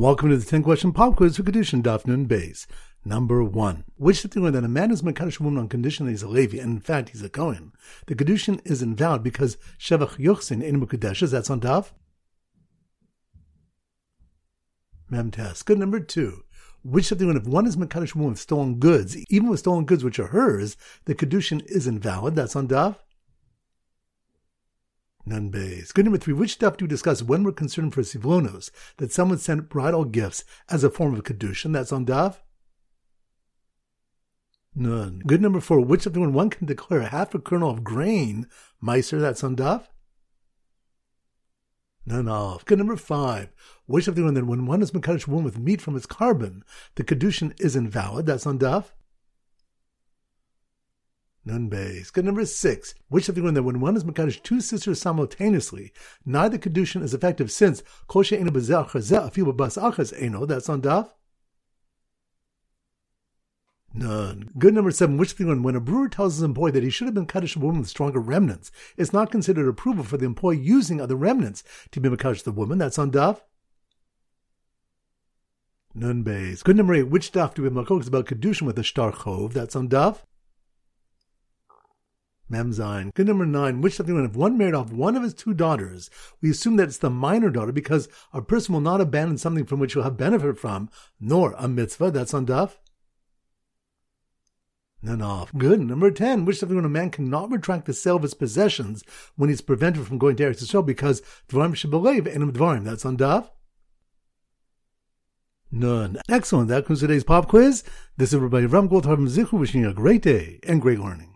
Welcome to the 10 question pop quiz for Kedushin Daf Nun Beis. Number one. Which the thing that a man is Mekadesh woman on condition that he's a Levi, and in fact he's a Kohen, the Kedushin is invalid because Shevach Yochsin in Mekudeshes, that's on Daf? Mem Tes. Good number two. Which of the one, if one is Mekadesh woman with stolen goods, even with stolen goods which are hers, the Kedushin is invalid, that's on Daf? Nun Beis. Good number three. Which stuff do we discuss when we're concerned for Sivlonos that someone sent bridal gifts as a form of Kedushin? That's on Daf? Nun. Good number four. Which of the one can declare half a kernel of grain, Maaser, that's on Daf? Nun Alef. Good number five. Which of the one that when one is Mekadesh womb with meat from its korban, the Kedushin is invalid, that's on Daf? Nun Beis. Good number six. Which of the one that when one is Mekadesh two sisters simultaneously, neither Kedushin is effective since koshe Kol She'enu Afilu Bas Achas Eno, that's on Daf? Nun. Good number seven. Which thing the one when a brewer tells his employee that he should have been Kaddish a woman with stronger remnants, it's not considered approval for the employee using other remnants to be Mekadesh the woman, that's on Daf? Nun Beis. Good number eight. Which daf do we have about Kedushin with a shtar chov? That's on daf. Mem Zayin. Good number nine, which something when if one married off one of his two daughters, we assume that it's the minor daughter because a person will not abandon something from which he'll have benefit from, nor a mitzvah. That's on Daf. Nun Alef. Good. Number 10, which something when a man cannot retract the sale of his possessions when he's prevented from going to Eretz Yisrael because Dvarim Shebelev and Dvarim. That's on Daf. Nun. Excellent. That concludes today's pop quiz. This is everybody Ram Goldhardt Zichu wishing you a great day and great learning.